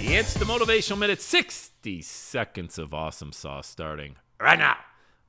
It's the Motivational Minute, 60 seconds of awesome sauce starting right now.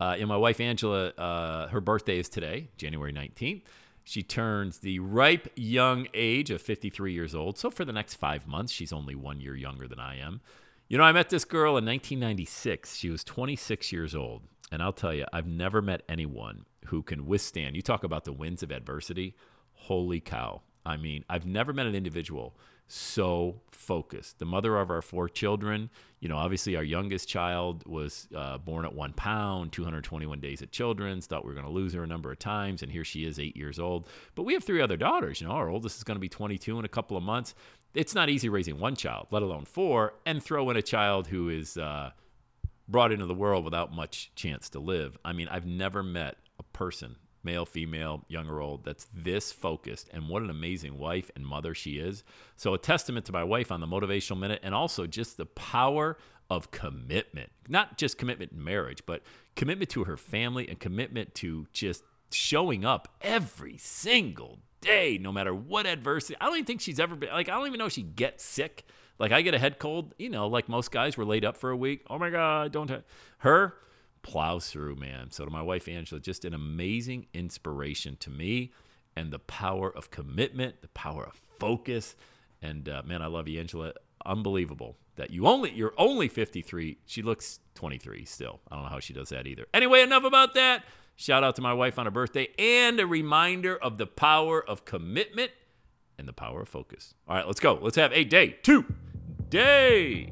Uh, and my wife Angela, uh, her birthday is today, January 19th. She turns the ripe young age of 53 years old. So for the next five months, she's only one year younger than I am. You know, I met this girl in 1996. She was 26 years old. And I'll tell you, I've never met anyone who can withstand. You talk about the winds of adversity. Holy cow. I mean, I've never met an individual so focused. The mother of our four children, you know, obviously our youngest child was uh, born at one pound, 221 days at children's, thought we were going to lose her a number of times, and here she is, eight years old. But we have three other daughters. You know, our oldest is going to be 22 in a couple of months. It's not easy raising one child, let alone four, and throw in a child who is uh, brought into the world without much chance to live. I mean, I've never met a person male, female, young or old, that's this focused. And what an amazing wife and mother she is. So, a testament to my wife on the Motivational Minute and also just the power of commitment. Not just commitment in marriage, but commitment to her family and commitment to just showing up every single day, no matter what adversity. I don't even think she's ever been like, I don't even know if she gets sick. Like, I get a head cold, you know, like most guys were laid up for a week. Oh my God, don't. Her, plows through, man. So to my wife Angela, just an amazing inspiration to me, and the power of commitment, the power of focus, and uh, man, I love you, Angela. Unbelievable that you only you're only 53. She looks 23 still. I don't know how she does that either. Anyway, enough about that. Shout out to my wife on her birthday and a reminder of the power of commitment and the power of focus. All right, let's go. Let's have a day two day.